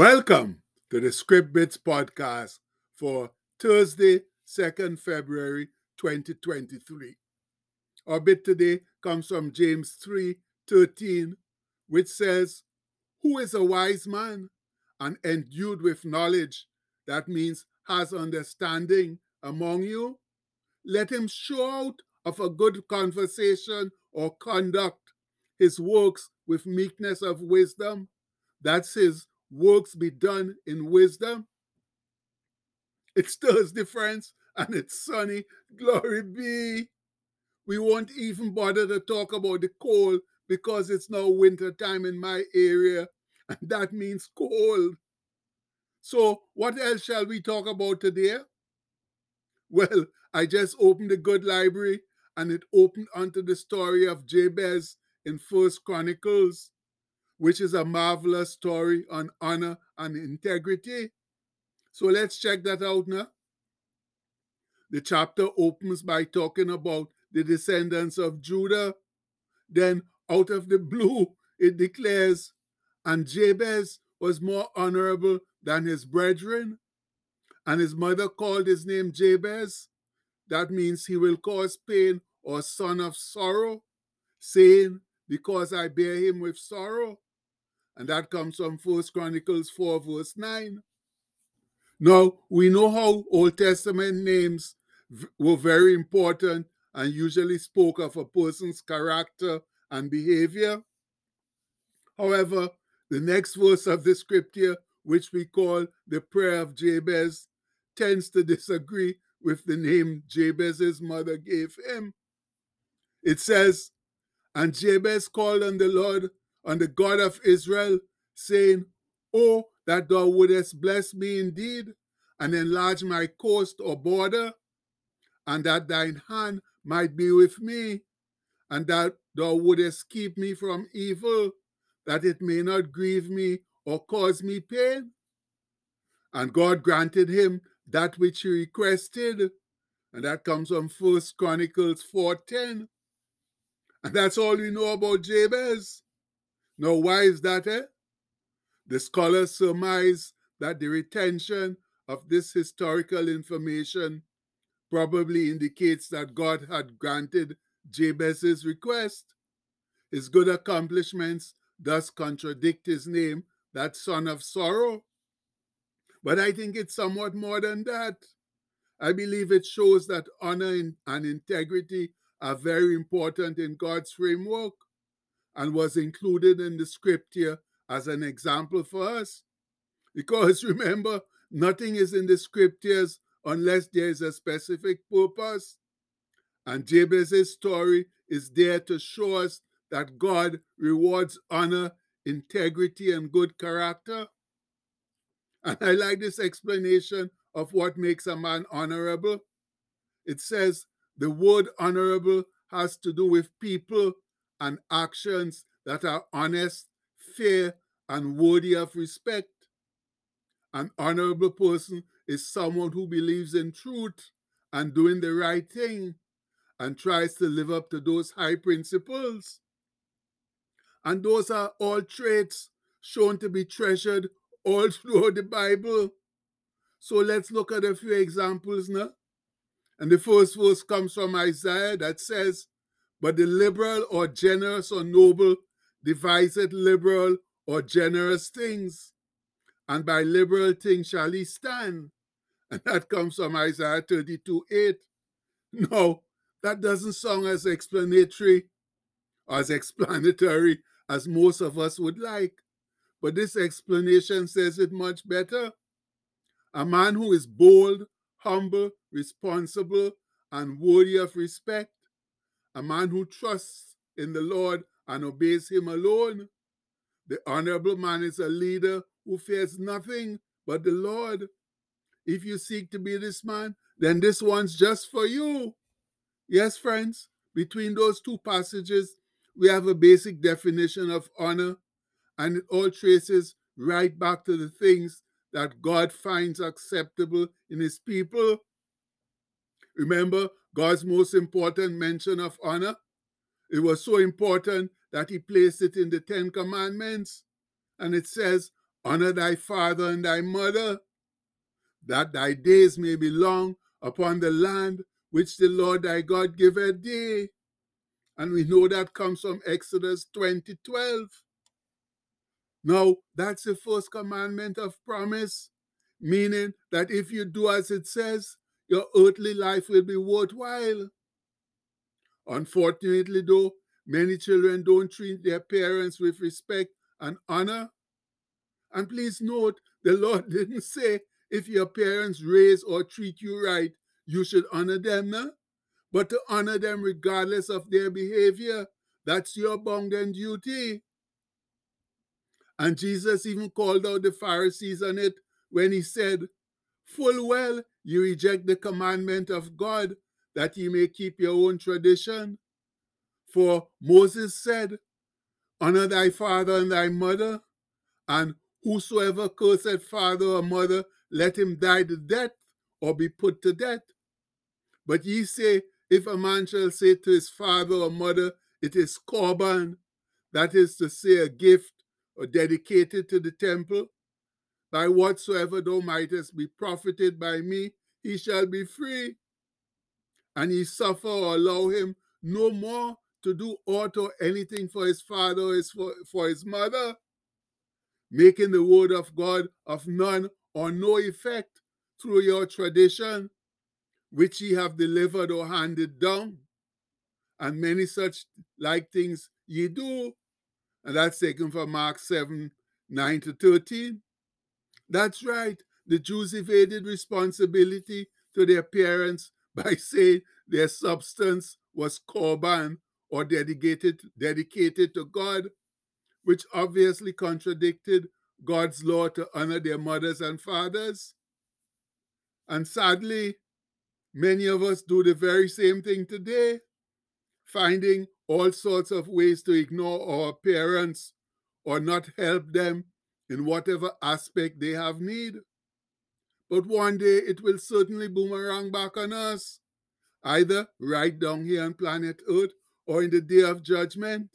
Welcome to the Script Bits podcast for Thursday, 2nd February 2023. Our bit today comes from James 3 13, which says, Who is a wise man and endued with knowledge? That means has understanding among you. Let him show out of a good conversation or conduct his works with meekness of wisdom. That's his works be done in wisdom. It's Thursday, friends, and it's sunny. Glory be. We won't even bother to talk about the cold because it's now winter time in my area, and that means cold. So, what else shall we talk about today? Well, I just opened the good library and it opened onto the story of Jabez in First Chronicles which is a marvelous story on honor and integrity. So let's check that out now. The chapter opens by talking about the descendants of Judah. Then, out of the blue, it declares, and Jabez was more honorable than his brethren. And his mother called his name Jabez. That means he will cause pain or son of sorrow, saying, Because I bear him with sorrow and that comes from First Chronicles 4, verse 9. Now, we know how Old Testament names were very important and usually spoke of a person's character and behavior. However, the next verse of the scripture, which we call the prayer of Jabez, tends to disagree with the name Jabez's mother gave him. It says, And Jabez called on the Lord on the God of Israel, saying, Oh, that thou wouldest bless me indeed, and enlarge my coast or border, and that thine hand might be with me, and that thou wouldest keep me from evil, that it may not grieve me or cause me pain. And God granted him that which he requested, and that comes from First Chronicles 4:10. And that's all we know about Jabez. Now, why is that? Eh? The scholars surmise that the retention of this historical information probably indicates that God had granted Jabez's request. His good accomplishments thus contradict his name, that son of sorrow. But I think it's somewhat more than that. I believe it shows that honor and integrity are very important in God's framework and was included in the scripture as an example for us. Because remember, nothing is in the scriptures unless there is a specific purpose. And Jabez's story is there to show us that God rewards honor, integrity, and good character. And I like this explanation of what makes a man honorable. It says the word honorable has to do with people and actions that are honest, fair, and worthy of respect. An honorable person is someone who believes in truth and doing the right thing and tries to live up to those high principles. And those are all traits shown to be treasured all through the Bible. So let's look at a few examples now. And the first verse comes from Isaiah that says, but the liberal or generous or noble deviseth liberal or generous things, and by liberal things shall he stand. And that comes from Isaiah 32 8. No, that doesn't sound as explanatory or as explanatory as most of us would like. But this explanation says it much better. A man who is bold, humble, responsible, and worthy of respect a man who trusts in the Lord and obeys him alone. The honorable man is a leader who fears nothing but the Lord. If you seek to be this man, then this one's just for you. Yes, friends, between those two passages, we have a basic definition of honor, and it all traces right back to the things that God finds acceptable in his people. Remember, God's most important mention of honor. It was so important that he placed it in the Ten Commandments. And it says, Honor thy father and thy mother, that thy days may be long upon the land which the Lord thy God giveth thee. And we know that comes from Exodus 20 12. Now, that's the first commandment of promise, meaning that if you do as it says, your earthly life will be worthwhile. Unfortunately, though, many children don't treat their parents with respect and honor. And please note, the Lord didn't say if your parents raise or treat you right, you should honor them, no? but to honor them regardless of their behavior. That's your bounden duty. And Jesus even called out the Pharisees on it when he said, Full well you reject the commandment of God that ye may keep your own tradition. For Moses said, Honor thy father and thy mother, and whosoever curseth father or mother, let him die the death or be put to death. But ye say, if a man shall say to his father or mother, it is korban, that is to say, a gift or dedicated to the temple, by whatsoever thou mightest be profited by me, he shall be free. And he suffer or allow him no more to do aught or anything for his father or his, for, for his mother, making the word of God of none or no effect through your tradition which ye have delivered or handed down, and many such like things ye do. And that's taken from Mark 7 9 to 13. That's right. The Jews evaded responsibility to their parents by saying their substance was korban or dedicated, dedicated to God, which obviously contradicted God's law to honor their mothers and fathers. And sadly, Many of us do the very same thing today, finding all sorts of ways to ignore our parents or not help them in whatever aspect they have need. But one day it will certainly boomerang back on us, either right down here on planet Earth or in the day of judgment.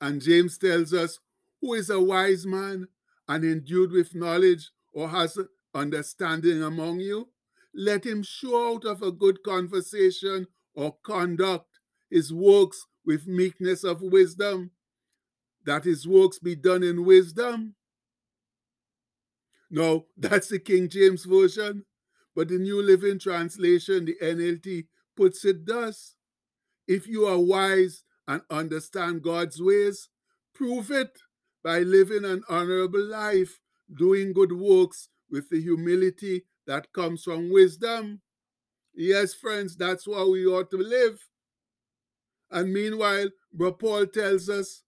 And James tells us, Who is a wise man and endued with knowledge or has understanding among you? let him show out of a good conversation or conduct his works with meekness of wisdom, that his works be done in wisdom. No, that's the King James Version, but the New Living Translation, the NLT, puts it thus If you are wise and understand God's ways, prove it by living an honorable life, doing good works with the humility that comes from wisdom. Yes, friends, that's how we ought to live. And meanwhile, Brother Paul tells us,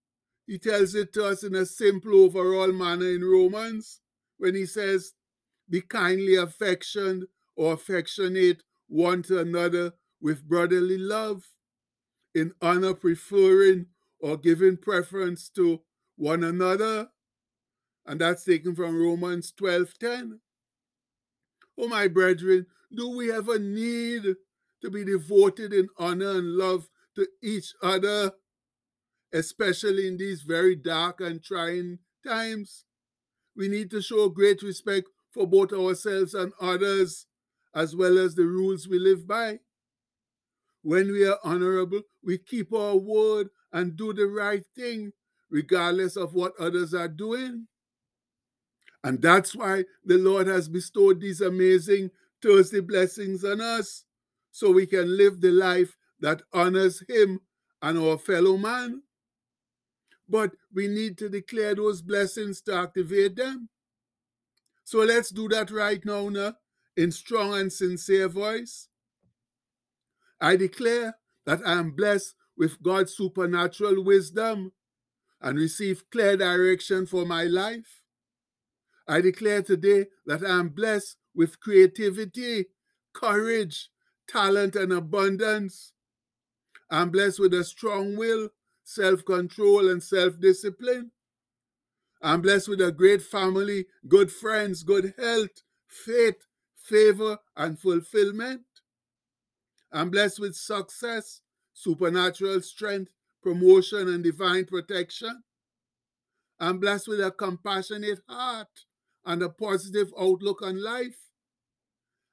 he tells it to us in a simple overall manner in Romans when he says, Be kindly affectioned or affectionate one to another with brotherly love, in honor preferring or giving preference to one another. And that's taken from Romans 12 10. Oh, my brethren, do we ever need to be devoted in honor and love to each other, especially in these very dark and trying times? We need to show great respect for both ourselves and others, as well as the rules we live by. When we are honorable, we keep our word and do the right thing, regardless of what others are doing. And that's why the Lord has bestowed these amazing Thursday blessings on us, so we can live the life that honors Him and our fellow man. But we need to declare those blessings to activate them. So let's do that right now, now in strong and sincere voice. I declare that I am blessed with God's supernatural wisdom and receive clear direction for my life. I declare today that I am blessed with creativity, courage, talent, and abundance. I'm blessed with a strong will, self control, and self discipline. I'm blessed with a great family, good friends, good health, faith, favor, and fulfillment. I'm blessed with success, supernatural strength, promotion, and divine protection. I'm blessed with a compassionate heart and a positive outlook on life.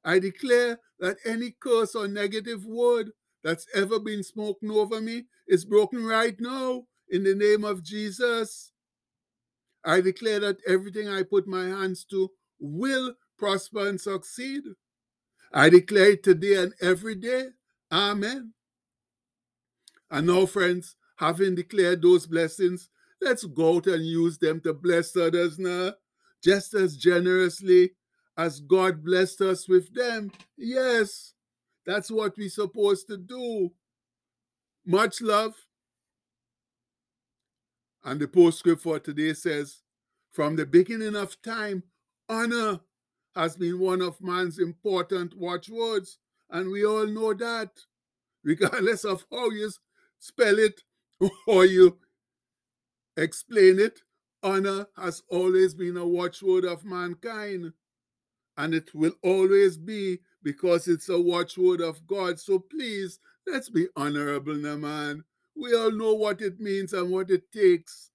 I declare that any curse or negative word that's ever been spoken over me is broken right now in the name of Jesus. I declare that everything I put my hands to will prosper and succeed. I declare it today and every day. Amen. And now, friends, having declared those blessings, let's go out and use them to bless others now, just as generously as God blessed us with them. Yes, that's what we're supposed to do. Much love. And the postscript for today says, From the beginning of time, honor has been one of man's important watchwords. And we all know that, regardless of how you spell it or you explain it, honor has always been a watchword of mankind. And it will always be because it's a watchword of God. So please, let's be honorable now, man. We all know what it means and what it takes.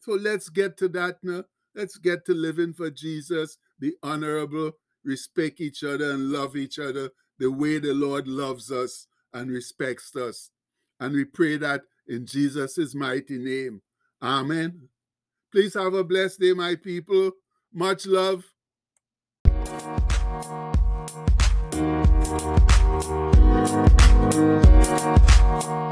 So let's get to that now. Let's get to living for Jesus, be honorable, respect each other, and love each other the way the Lord loves us and respects us. And we pray that in Jesus' mighty name. Amen. Please have a blessed day, my people. Much love. Thank you.